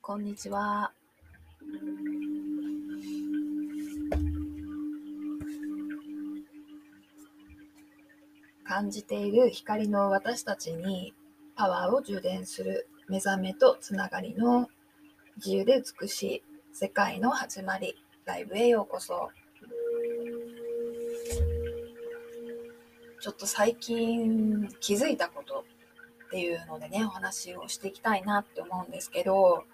こんにちは。感じている光の私たちにパワーを充電する目覚めとつながりの自由で美しい世界の始まりライブへようこそ。ちょっと最近気づいたことっていうのでね、お話をしていきたいなって思うんですけど、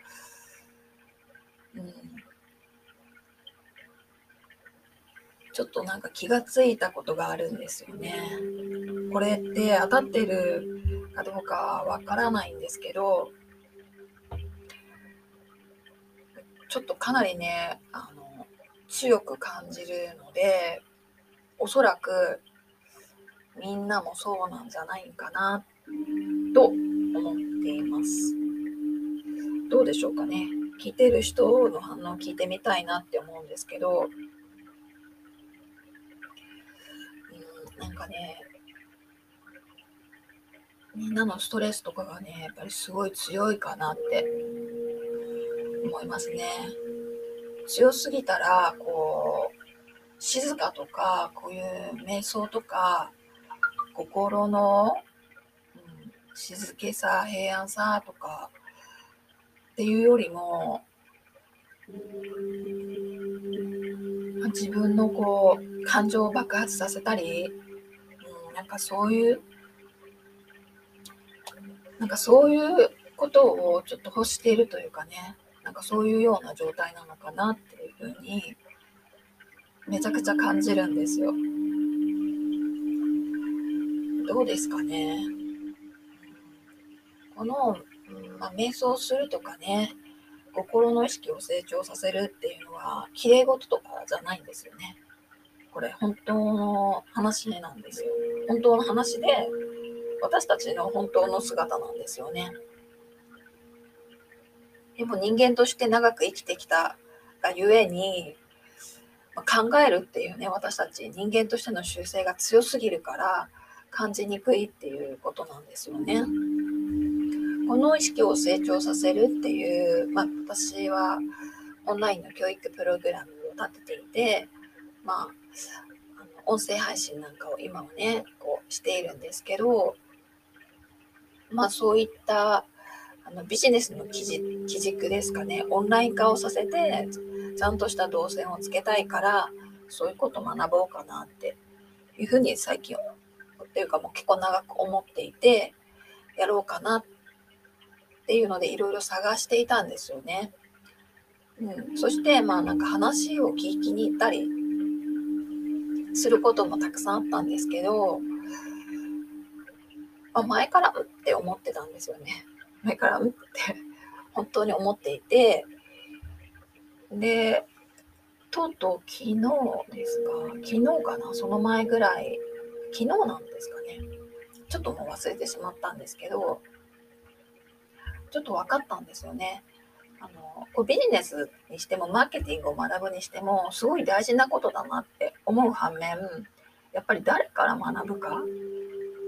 うん、ちょっとなんか気がついたことがあるんですよね。これって当たってるかどうかわからないんですけど、ちょっとかなりね、あの、強く感じるので、おそらくみんなもそうなんじゃないかなと思っています。どうでしょうかね。聞いてる人の反応を聞いてみたいなって思うんですけど、うん、なんかね、みんなのストレスとかがね、やっぱりすごい強いかなって思いますね。強すぎたら、こう、静かとか、こういう瞑想とか、心の静けさ平安さとかっていうよりも自分のこう感情を爆発させたり、うん、なんかそういうなんかそういうことをちょっと欲しているというかねなんかそういうような状態なのかなっていうふうにめちゃくちゃ感じるんですよ。どうですかね？この、うんまあ、瞑想するとかね、心の意識を成長させるっていうのは、綺麗事とかじゃないんですよね。これ、本当の話なんですよ。本当の話で、私たちの本当の姿なんですよね。でも人間として長く生きてきたがゆえに、考えるっていうね、私たち人間としての習性が強すぎるから感じにくいっていうことなんですよね。この意識を成長させるっていう、まあ、私はオンラインの教育プログラムを立てていて、まあ、あの音声配信なんかを今はねこうしているんですけど、まあ、そういったあのビジネスの基基軸ですかねオンライン化をさせてちゃんとした動線をつけたいからそういうことを学ぼうかなっていうふうに最近っていうかもう結構長く思っていてやろうかなってっていうのでいろいろ探していたんですよね。うん、そしてまあなんか話を聞きに行ったりすることもたくさんあったんですけど、まあ、前からうって思ってたんですよね。前からうって本当に思っていて。でとうとう昨日ですか？昨日かな？その前ぐらい。昨日なんですかね。ちょっともう忘れてしまったんですけどちょっと分かったんですよね。あのこうビジネスにしてもマーケティングを学ぶにしてもすごい大事なことだなって思う反面やっぱり誰から学ぶか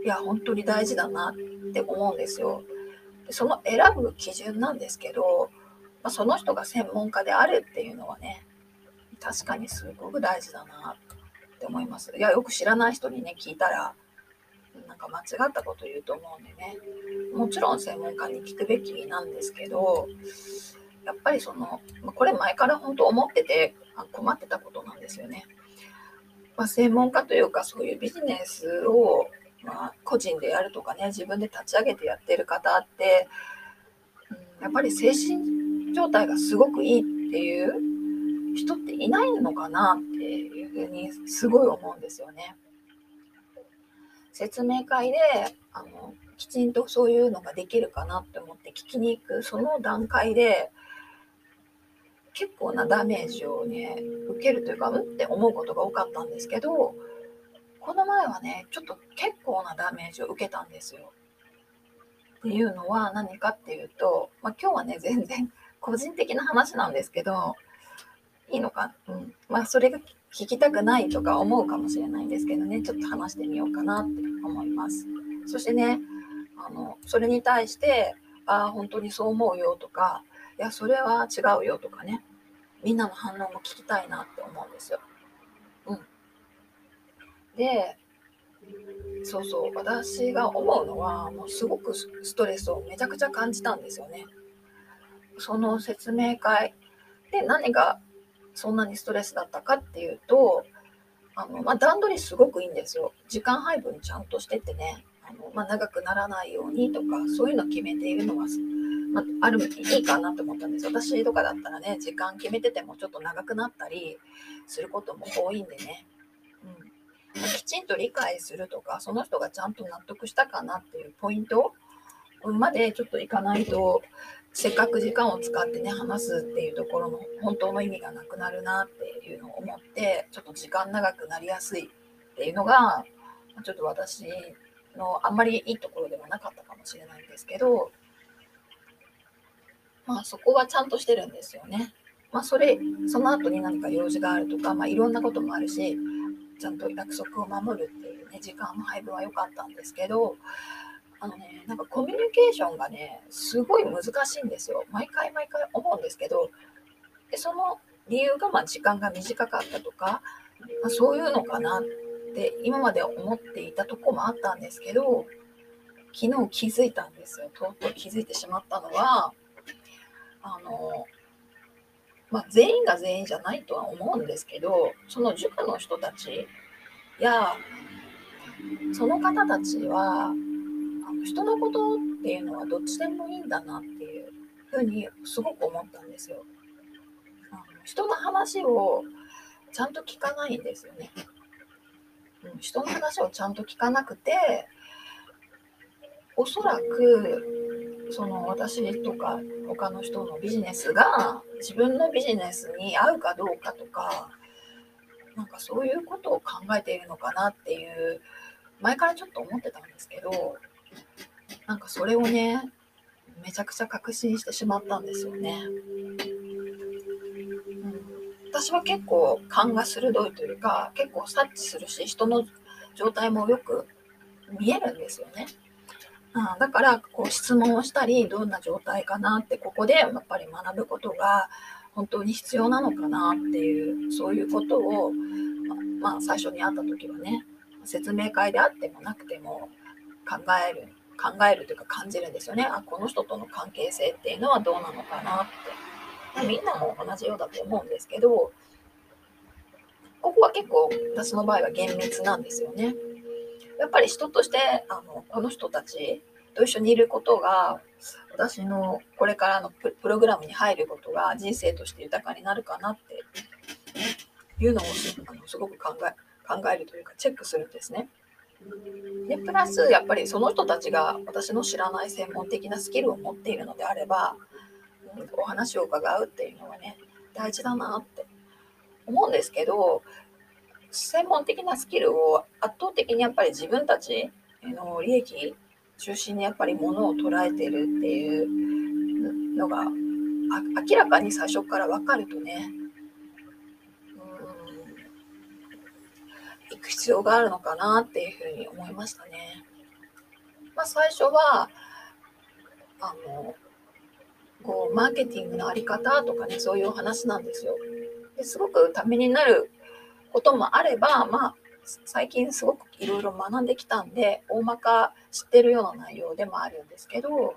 いや本当に大事だなって思うんですよ。でその選ぶ基準なんですけど、まあ、その人が専門家であるっていうのはね確かにすごく大事だなって思います。いやよく知らない人にね聞いたらなんか間違ったこと言うと思うんでねもちろん専門家に聞くべきなんですけどやっぱりそのこれ前から本当思ってて困ってたことなんですよね。まあ、専門家というかそういうビジネスを、まあ、個人でやるとかね自分で立ち上げてやってる方って、やっぱり精神状態がすごくいいっていう人っていないのかなっていうふうにすごい思うんですよね。説明会であのきちんとそういうのができるかなって思って聞きに行くその段階で結構なダメージをね受けるというかうんって思うことが多かったんですけどこの前はねちょっと結構なダメージを受けたんですよ。っていうのは何かっていうと、まあ、今日はね全然個人的な話なんですけどいいのか、うん、まあそれが聞きたくないとか思うかもしれないんですけどねちょっと話してみようかなって思いますそしてねあのそれに対してああ本当にそう思うよとかいや、それは違うよとかね、みんなの反応も聞きたいなって思うんですよ。うん。で、そうそう、私が思うのは、もうすごくストレスをめちゃくちゃ感じたんですよね。その説明会で何がそんなにストレスだったかっていうと、あのまあ、段取りすごくいいんですよ。時間配分ちゃんとしててね、あのまあ、長くならないようにとか、そういうの決めているのは、まあ、あるいいかなと思ったんです。私とかだったらね、時間決めててもちょっと長くなったりすることも多いんでね。うん、きちんと理解するとか、その人がちゃんと納得したかなっていうポイントまでちょっといかないと、せっかく時間を使ってね話すっていうところの本当の意味がなくなるなっていうのを思ってちょっと時間長くなりやすいっていうのがちょっと私のあんまりいいところではなかったかもしれないんですけどまあそこはちゃんとしてるんですよね。まあそれその後に何か用事があるとか、まあ、いろんなこともあるしちゃんと約束を守るっていうね時間の配分は良かったんですけどあのね、なんかコミュニケーションがね、すごい難しいんですよ。毎回毎回思うんですけど、でその理由がまあ時間が短かったとか、まあ、そういうのかなって今まで思っていたとこもあったんですけど、昨日気づいたんですよ。とうとう気づいてしまったのは、あの、まあ、全員が全員じゃないとは思うんですけど、その塾の人たちや、その方たちは、人のことっていうのはどっちでもいいんだなっていうふうにすごく思ったんですよ。あの人の話をちゃんと聞かないんですよね。うん、人の話をちゃんと聞かなくておそらくその私とか他の人のビジネスが自分のビジネスに合うかどうかとかなんかそういうことを考えているのかなっていう前からちょっと思ってたんですけどなんかそれをね、めちゃくちゃ確信してしまったんですよね。うん、私は結構勘が鋭いというか、結構察知するし、人の状態もよく見えるんですよね。うん、だからこう質問をしたりどんな状態かなってここでやっぱり学ぶことが本当に必要なのかなっていうそういうことを、ままあ、最初に会った時はね説明会であってもなくても考える考えるというか感じるんですよね。あこの人との関係性っていうのはどうなのかなって。みんなも同じようだと思うんですけどここは結構私の場合は厳密なんですよね。やっぱり人としてあのこの人たちと一緒にいることが私のこれからのプログラムに入ることが人生として豊かになるかなっていうのをあのすごく考え考えるというかチェックするんですね。でプラスやっぱりその人たちが私の知らない専門的なスキルを持っているのであれば、うん、お話を伺うっていうのはね大事だなって思うんですけど専門的なスキルを圧倒的にやっぱり自分たちの利益中心にやっぱりものを捉えてるっていうのが明らかに最初から分かるとねく必要があるのかなっていうふうに思いましたね。まあ、最初はあのこうマーケティングの在り方とかねそういうお話なんですよ。ですごくためになることもあれば、まあ、最近すごくいろいろ学んできたんで大まか知ってるような内容でもあるんですけども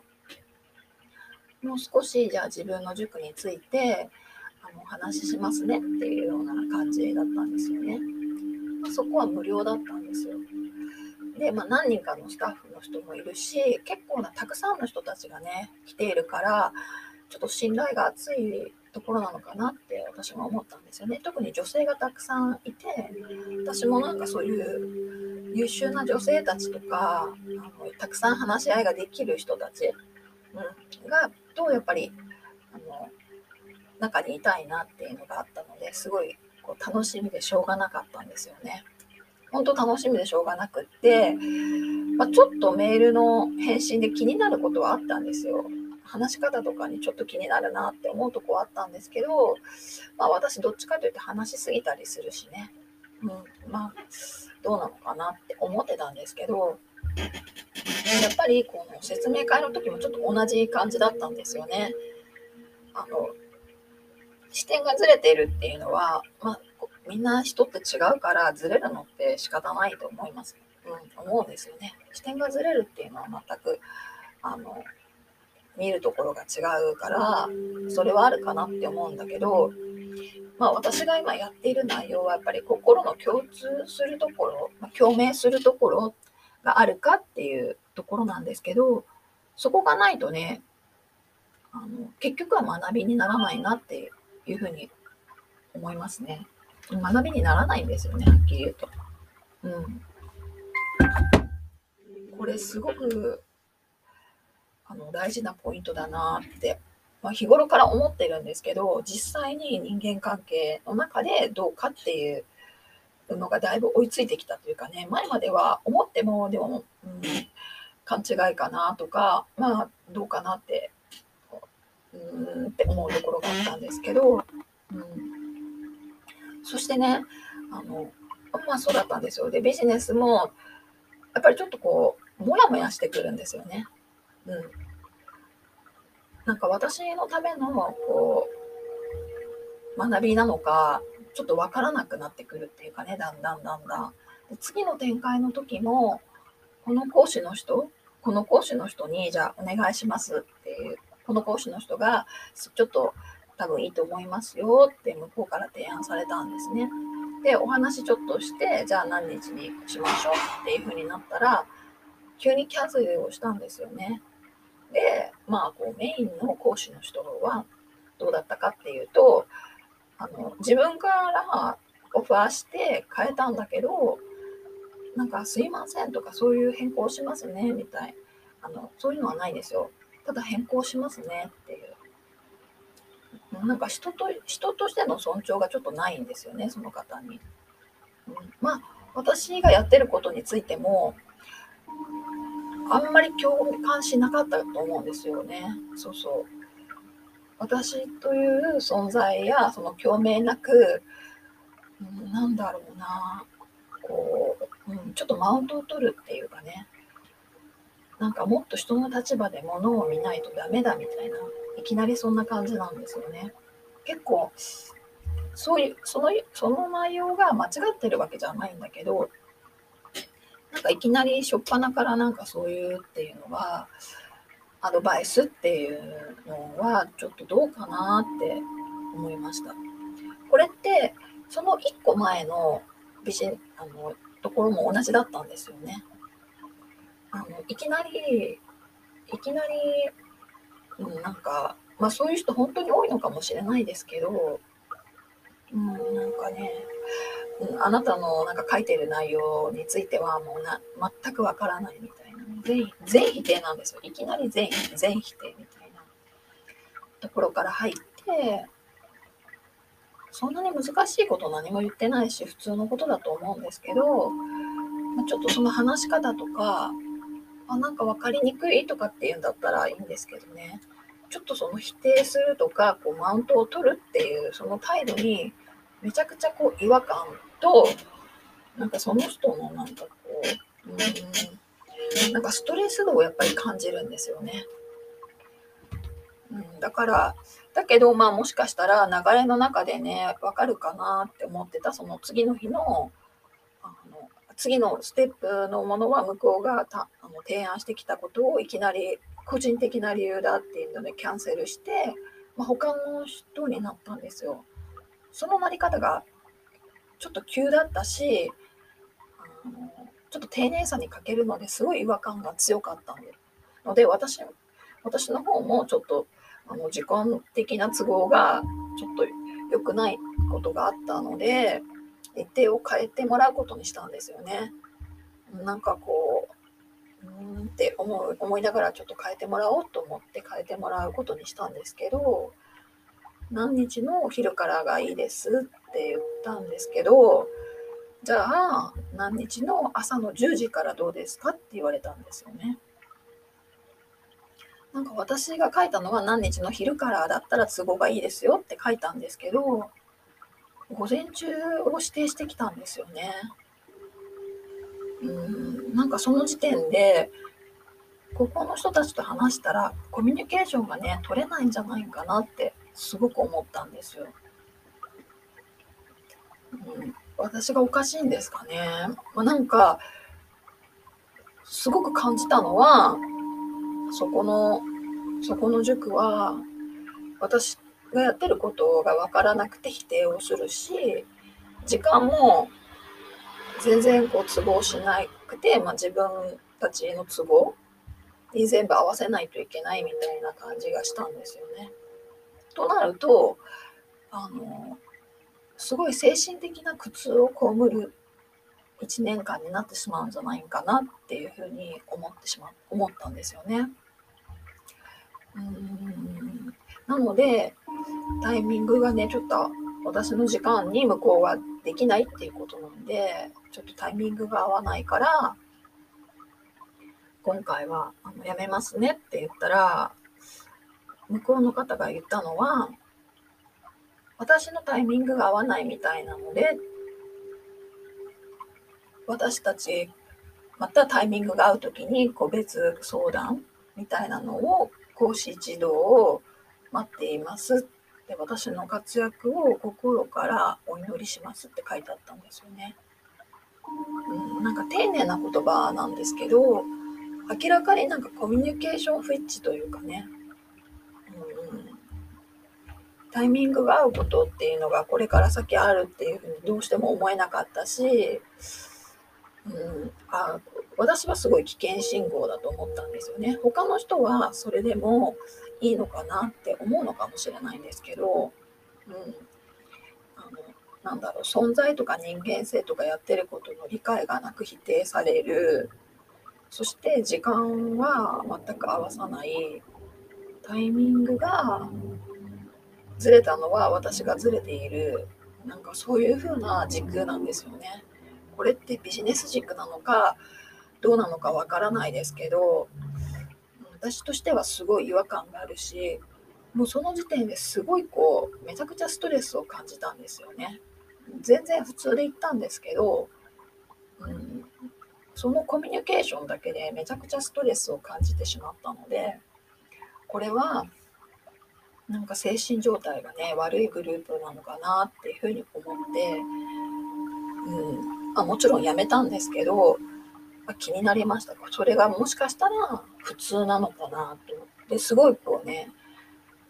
う少しじゃあ自分の塾についてあのお話ししますねっていうような感じだったんですよね。そこは無料だったんですよ。で、まあ、何人かのスタッフの人もいるし結構なたくさんの人たちがね来ているからちょっと信頼が厚いところなのかなって私も思ったんですよね。特に女性がたくさんいて私もなんかそういう優秀な女性たちとかあのたくさん話し合いができる人たち、うん、がとやっぱりあの中にいたいなっていうのがあったのですごいこう楽しみでしょうがなかったんですよね。本当楽しみでしょうがなくって、まあ、ちょっとメールの返信で気になることはあったんですよ。話し方とかにちょっと気になるなって思うとこはあったんですけど、まあ、私どっちかというと話しすぎたりするしね、うん、まあどうなのかなって思ってたんですけどやっぱりこの説明会の時もちょっと同じ感じだったんですよね。あの視点がずれているっていうのは、まあ、みんな人って違うからずれるのって仕方ないと思います。うん、思うんですよね。視点がずれるっていうのは全くあの見るところが違うからそれはあるかなって思うんだけど、まあ、私が今やっている内容はやっぱり心の共通するところ、まあ、共鳴するところがあるかっていうところなんですけどそこがないとねあの結局は学びにならないなっていうふうに思いますね。学びにならないんですよねはっきり言うと。うん、これすごくあの大事なポイントだなって、まあ、日頃から思ってるんですけど実際に人間関係の中でどうかっていうのがだいぶ追いついてきたというかね前までは思ってもでも、うん、勘違いかなとかまあどうかなってうんって思うところがあったんですけど、うん、そしてねあのまあそうだったんですよでビジネスもやっぱりちょっとこうモヤモヤしてくるんですよね。うん、なんか私のためのこう学びなのかちょっと分からなくなってくるっていうかねだんだんだんだん。で次の展開の時もこの講師の人この講師の人にじゃあお願いしますっていうこの講師の人がちょっと多分いいと思いますよって向こうから提案されたんですね。でお話ちょっとしてじゃあ何日にしましょうっていう風になったら急にキャンセルをしたんですよね。で、まあ、こうメインの講師の人はどうだったかっていうと、あの自分からオファーして変えたんだけど、なんかすいませんとかそういう変更しますねみたいあのそういうのはないんですよただ変更しますねっていう。なんか人と人としての尊重がちょっとないんですよねその方に、うん、まあ私がやってることについてもあんまり共感しなかったと思うんですよね。そうそう。私という存在やその共鳴なく、うん、なんだろうな、こう、うん、ちょっとマウントを取るっていうかね、なんかもっと人の立場で物を見ないとダメだみたいな、いきなりそんな感じなんですよね。結構、そういう、その、その内容が間違ってるわけじゃないんだけど、なんかいきなり初っ端からなんかそういうっていうのはアドバイスっていうのはちょっとどうかなって思いました。これってその1個前のビジあのところも同じだったんですよね。あのいきなりいきなり、うん、なんか、まあ、そういう人本当に多いのかもしれないですけど、うん、なんかねあなたのなんか書いてる内容についてはもうな全くわからないみたいな。全全否定なんですよ。いきなり全全否定みたいな。ところから入ってそんなに難しいこと何も言ってないし普通のことだと思うんですけど、まちょっとその話し方とかあなんか分かりにくいとかっていうんだったらいいんですけどねちょっとその否定するとかこうマウントを取るっていうその態度にめちゃくちゃこう違和感となんかその人のなんかこううんなんかストレス度をやっぱり感じるんですよね。うん、だからだけどまあもしかしたら流れの中でね分かるかなって思ってたその次の日のあの次のステップのものは向こうがたあの提案してきたことをいきなり個人的な理由だっていうのでキャンセルして、まあ、他の人になったんですよ。そのなり方がちょっと急だったし、あのちょっと丁寧さに欠けるのですごい違和感が強かったので私私の方もちょっとあの時間的な都合がちょっと良くないことがあったので日程を変えてもらうことにしたんですよね。なんかこううんって思う思いながらちょっと変えてもらおうと思って変えてもらうことにしたんですけど何日のお昼からがいいですって言ったんですけど、じゃあ何日の朝の10時からどうですかって言われたんですよね。なんか私が書いたのは何日の昼からだったら都合がいいですよって書いたんですけど、午前中を指定してきたんですよね。うん、なんかその時点で、ここの人たちと話したらコミュニケーションがね、取れないんじゃないかなってすごく思ったんですよ。うん、私がおかしいんですかね。まあ、なんか、すごく感じたのは、そこの、そこの塾は、私がやってることが分からなくて否定をするし、時間も全然こう都合しなくて、まあ、自分たちの都合に全部合わせないといけないみたいな感じがしたんですよね。となるとあのすごい精神的な苦痛を被る1年間になってしまうんじゃないかなっていうふうに思ってしま思ったんですよね。うんなのでタイミングがねちょっと私の時間に向こうはできないっていうことなんでちょっとタイミングが合わないから今回はあのやめますねって言ったら向こうの方が言ったのは私のタイミングが合わないみたいなので私たちまたタイミングが合う時に個別相談みたいなのを講師一同を待っていますで私の活躍を心からお祈りしますって書いてあったんですよね。うん、なんか丁寧な言葉なんですけど明らかになんかコミュニケーション不一致というかね、うん、タイミングが合うことっていうのがこれから先あるっていうふうにどうしても思えなかったし、うん、あ私はすごい危険信号だと思ったんですよね。他の人はそれでもいいのかなって思うのかもしれないんですけど、うん、あのなんだろう存在とか人間性とかやってることの理解がなく否定される。そして時間は全く合わさないタイミングがずれたのは私がずれている。なんかそういう風な軸なんですよね。これってビジネス軸なのかどうなのかわからないですけど私としてはすごい違和感があるしもうその時点ですごいこうめちゃくちゃストレスを感じたんですよね。全然普通で行ったんですけど、うん、そのコミュニケーションだけでめちゃくちゃストレスを感じてしまったのでこれはなんか精神状態がね悪いグループなのかなっていうふうに思って、うんあ、もちろんやめたんですけどま、気になりましたか？それがもしかしたら普通なのかなと思って。すごいこうね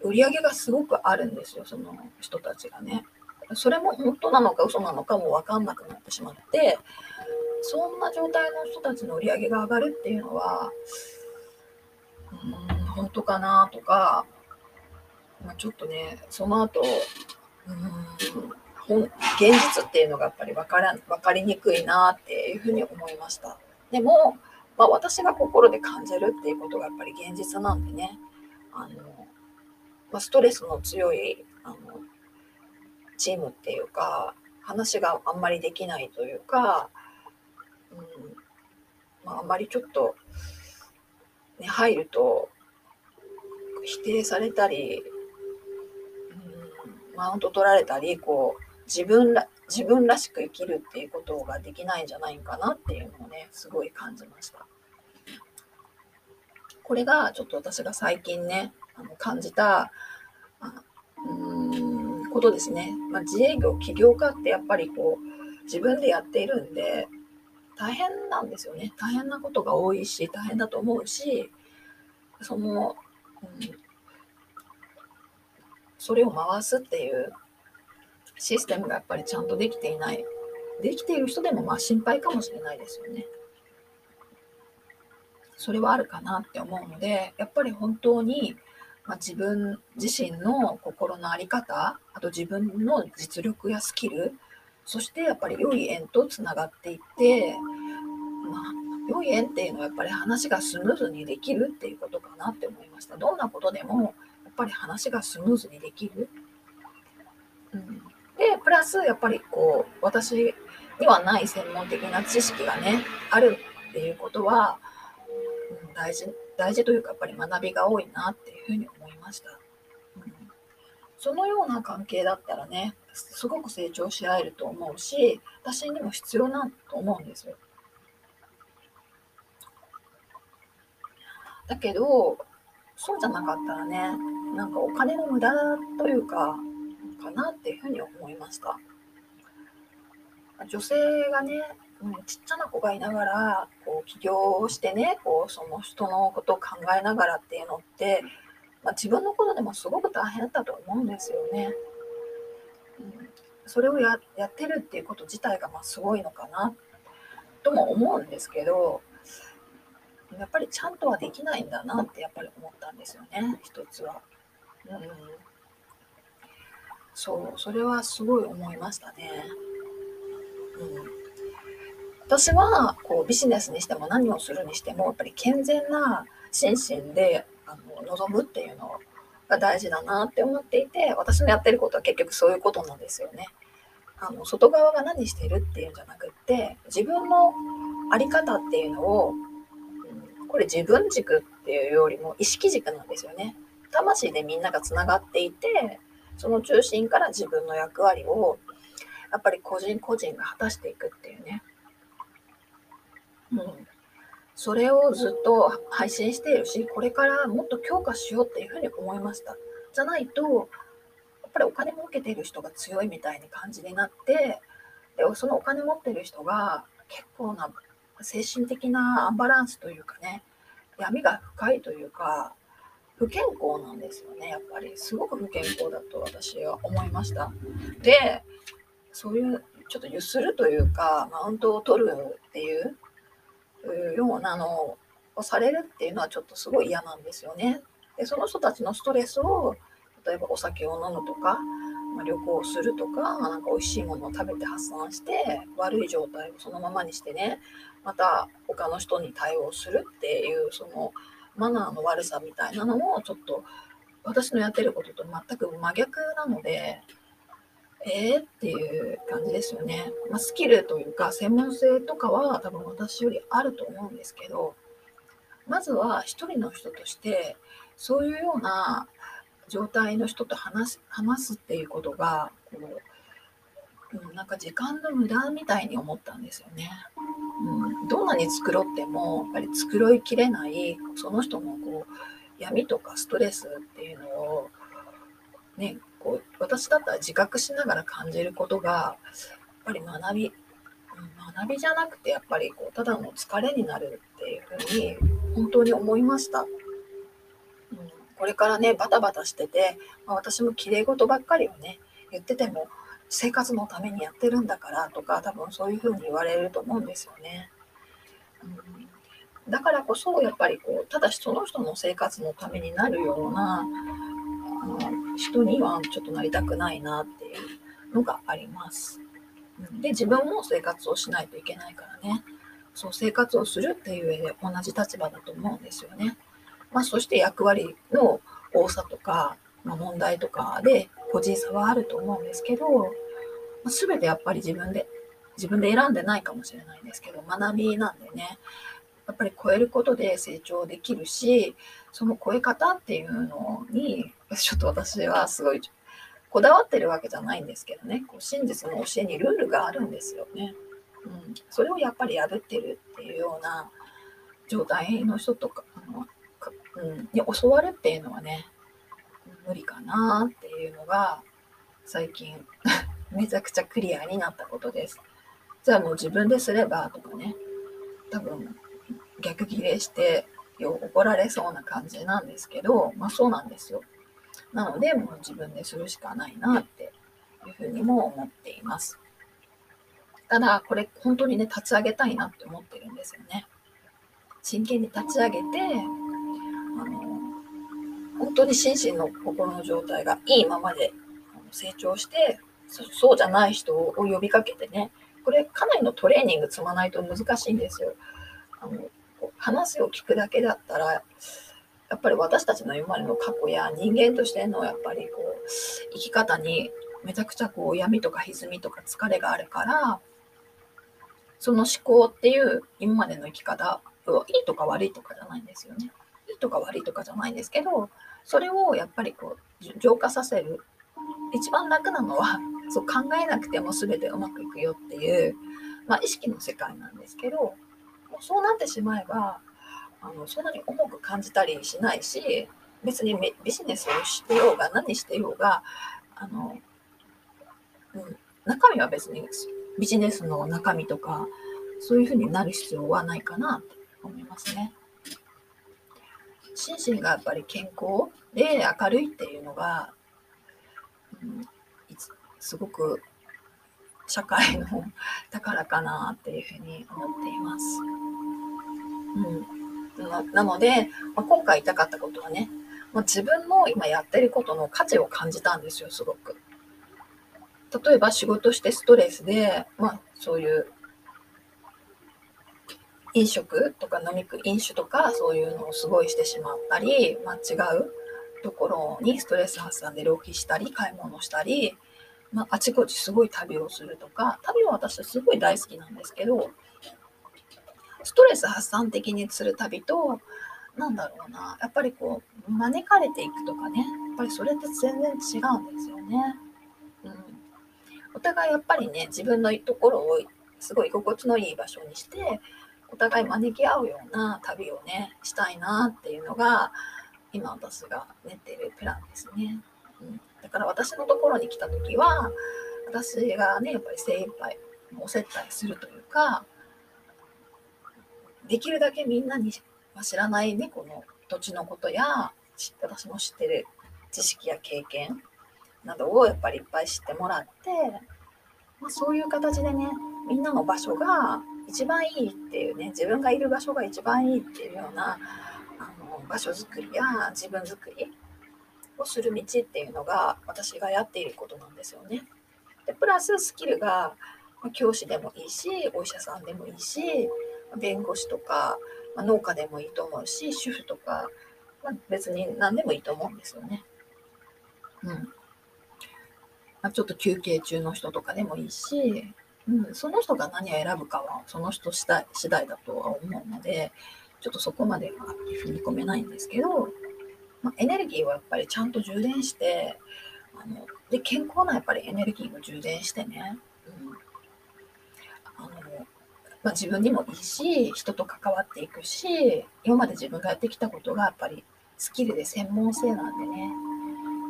売り上げがすごくあるんですよその人たちがね。それも本当なのか嘘なのかも分かんなくなってしまって。そんな状態の人たちの売り上げが上がるっていうのはうん本当かなとか、まあ、ちょっとねその後うん本現実っていうのがやっぱり分から分かりにくいなっていうふうに思いました。でも、まあ、私が心で感じるっていうことがやっぱり現実なんでね。あの、まあ、ストレスの強いあのチームっていうか話があんまりできないというか、うんまあ、あんまりちょっと、ね、入ると否定されたり、うん、マウント取られたりこう自分ら自分らしく生きるっていうことができないんじゃないかなっていうのをねすごい感じました。これがちょっと私が最近ねあの感じたあうんことですね。まあ、自営業起業家ってやっぱりこう自分でやっているんで大変なんですよね。大変なことが多いし大変だと思うしその、うん、それを回すっていうシステムがやっぱりちゃんとできていない。できている人でもまあ心配かもしれないですよね。それはあるかなって思うので、やっぱり本当に、まあ、自分自身の心の在り方、あと自分の実力やスキル、そしてやっぱり良い縁とつながっていって、まあ、良い縁っていうのはやっぱり話がスムーズにできるっていうことかなって思いました。どんなことでもやっぱり話がスムーズにできる。うん、プラス、やっぱりこう、私にはない専門的な知識がね、あるっていうことは、うん、大事、大事というか、やっぱり学びが多いなっていうふうに思いました。うん、そのような関係だったらね、すごく成長し合えると思うし、私にも必要なと思うんですよ。だけど、そうじゃなかったらね、なんかお金の無駄というかかなっていうふうに思いました女性がね、うん、ちっちゃな子がいながらこう起業をしてねこうその人のことを考えながらっていうのって、まあ、自分のことでもすごく大変だったと思うんですよね。うん、それをやってるっていうこと自体がまあすごいのかなとも思うんですけどやっぱりちゃんとはできないんだなってやっぱり思ったんですよね一つは。うん、そうそれはすごい思いましたね。うん、私はこうビジネスにしても何をするにしてもやっぱり健全な心身であの望むっていうのが大事だなって思っていて私のやってることは結局そういうことなんですよね。あの外側が何してるっていうんじゃなくって自分の在り方っていうのをこれ自分軸っていうよりも意識軸なんですよね。魂でみんながつながっていて、その中心から自分の役割をやっぱり個人個人が果たしていくっていうね。うん。それをずっと配信しているし、これからもっと強化しようっていうふうに思いました。じゃないと、やっぱりお金儲けている人が強いみたいな感じになって、でそのお金持ってる人が結構な精神的なアンバランスというかね、闇が深いというか、不健康なんですよね、やっぱり。すごく不健康だと私は思いました。で、そういうちょっとゆするというか、マウントを取るっていうようなのをされるっていうのはちょっとすごい嫌なんですよね。で、その人たちのストレスを、例えばお酒を飲むとか、ま、旅行するとか、なんか美味しいものを食べて発散して、悪い状態をそのままにしてね、また他の人に対応するっていうそのマナーの悪さみたいなのもちょっと私のやってることと全く真逆なのでえー、っていう感じですよね。まあ、スキルというか専門性とかは多分私よりあると思うんですけどまずは一人の人としてそういうような状態の人と話す話すっていうことがこううん、なんか時間の無駄みたいに思ったんですよね。うん、どんなに繕ってもやっぱり繕いきれないその人のこう闇とかストレスっていうのを、ね、こう私だったら自覚しながら感じることがやっぱり学び、うん、学びじゃなくてやっぱりこうただの疲れになるっていうふうに本当に思いました。うん、これからねバタバタしてて、まあ、私も綺麗事ばっかりをね言ってても生活のためにやってるんだからとか多分そういうふうに言われると思うんですよね。うん、だからこそやっぱりこうただその人の生活のためになるような人にはちょっとなりたくないなっていうのがあります。で自分も生活をしないといけないからねそう生活をするっていう上で同じ立場だと思うんですよね。まあ、そして役割の多さとか、まあ、問題とかで個人差はあると思うんですけど、まあ、全てやっぱり自分で、自分で選んでないかもしれないんですけど、学びなんでね、やっぱり超えることで成長できるし、その超え方っていうのに、ちょっと私はすごいこだわってるわけじゃないんですけどね、こう真実の教えにルールがあるんですよね。うん、それをやっぱり破ってるっていうような状態の人とか、のうん、に教わるっていうのはね、無理かなっていうのが最近 めちゃくちゃクリアになったことです。じゃあもう自分ですればとかね、多分逆ギレしてよ怒られそうな感じなんですけど、まあそうなんですよ。なのでもう自分でするしかないなっていうふうにも思っています。ただこれ本当にね立ち上げたいなって思ってるんですよね。真剣に立ち上げてあの本当に心身の心の状態がいいままで成長してそうじゃない人を呼びかけてねこれかなりのトレーニング積まないと難しいんですよ。あの話を聞くだけだったらやっぱり私たちの今までの過去や人間としてのやっぱりこう生き方にめちゃくちゃこう闇とか歪みとか疲れがあるからその思考っていう今までの生き方いいとか悪いとかじゃないんですよね。いいとか悪いとかじゃないんですけどそれをやっぱりこう浄化させる一番楽なのはそう考えなくても全てうまくいくよっていう、まあ、意識の世界なんですけどもうそうなってしまえばあのそんなに重く感じたりしないし別にビジネスをしてようが何してようがあの、うん、中身は別にビジネスの中身とかそういうふうになる必要はないかなって思いますね。心身がやっぱり健康で明るいっていうのが、うん、すごく社会の宝かなっていうふうに思っています。うん、なので、まあ、今回言いたかったことはね、まあ、自分の今やってることの価値を感じたんですよ、すごく。例えば仕事してストレスで、まあ、そういう飲食とか飲み食飲酒とかそういうのをすごいしてしまったり、まあ、違うところにストレス発散で浪費したり買い物したり、まあ、あちこちすごい旅をするとか旅は私すごい大好きなんですけどストレス発散的にする旅となんだろうなやっぱりこう招かれていくとかねやっぱりそれって全然違うんですよね。うん、お互いやっぱりね自分のところをすごい心地のいい場所にしてお互い招き合うような旅をねしたいなっていうのが今私が練っているプランですね。うん、だから私のところに来た時は私がねやっぱり精一杯お接待するというかできるだけみんなに知らないねの土地のことや私の知ってる知識や経験などをやっぱりいっぱい知ってもらって、まあ、そういう形でねみんなの場所が一番いいっていうね自分がいる場所が一番いいっていうようなあの場所づくりや自分づくりをする道っていうのが私がやっていることなんですよね。でプラススキルが教師でもいいしお医者さんでもいいし弁護士とか、ま農家でもいいと思うし主婦とか、ま、別に何でもいいと思うんですよね。うんまあ、ちょっと休憩中の人とかでもいいしうん、その人が何を選ぶかはその人次第次第だとは思うのでちょっとそこまでは踏み込めないんですけど、まあ、エネルギーをやっぱりちゃんと充電してあので健康なやっぱりエネルギーを充電してね、うん。あのまあ、自分にもいいし人と関わっていくし今まで自分がやってきたことがやっぱりスキルで専門性なんでね。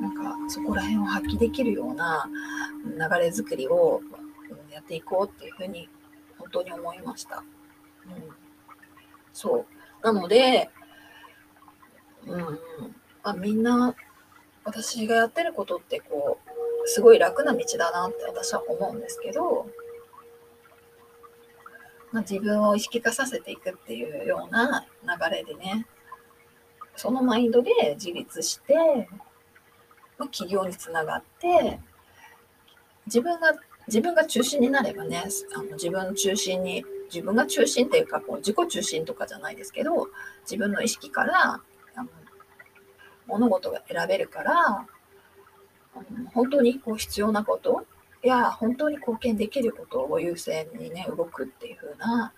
なんかそこら辺を発揮できるような流れ作りをやっていこうっていうふうに本当に思いました。うん、そう。なので、うん。まあ、みんな私がやってることってこうすごい楽な道だなって私は思うんですけど、まあ、自分を意識化させていくっていうような流れでねそのマインドで自立して、まあ、企業につながって自分が自分が中心になればねあの自分中心に自分が中心っていうかこう自己中心とかじゃないですけど自分の意識からあの物事が選べるから本当にこう必要なことや本当に貢献できることを優先にね動くっていう風な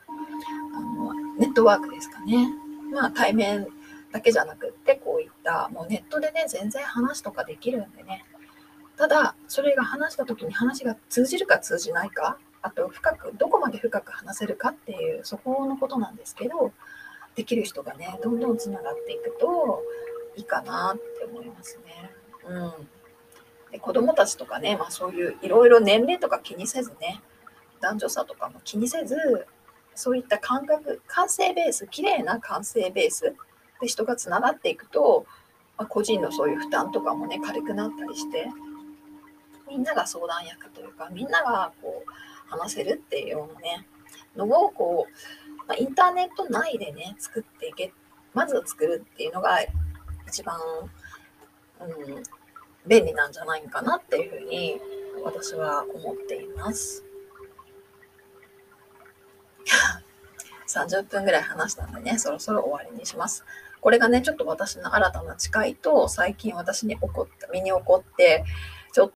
あのネットワークですかね。まあ対面だけじゃなくってこういったもうネットでね全然話とかできるんでねただそれが話した時に話が通じるか通じないかあと深くどこまで深く話せるかっていうそこのことなんですけどできる人がねどんどんつながっていくといいかなって思いますね。うん、で子供たちとかね、まあ、そういういろいろ年齢とか気にせずね男女差とかも気にせずそういった感覚感性ベース綺麗な感性ベースで人がつながっていくと、まあ、個人のそういう負担とかもね軽くなったりしてみんなが相談役というかみんながこう話せるっていうようなねのをこう、まあ、インターネット内でね作っていけまず作るっていうのが一番、うん、便利なんじゃないかなっていうふうに私は思っています。30分ぐらい話したんでね、そろそろ終わりにします。これがね、ちょっと私の新たな誓いと、最近私に起こった、身に起こって、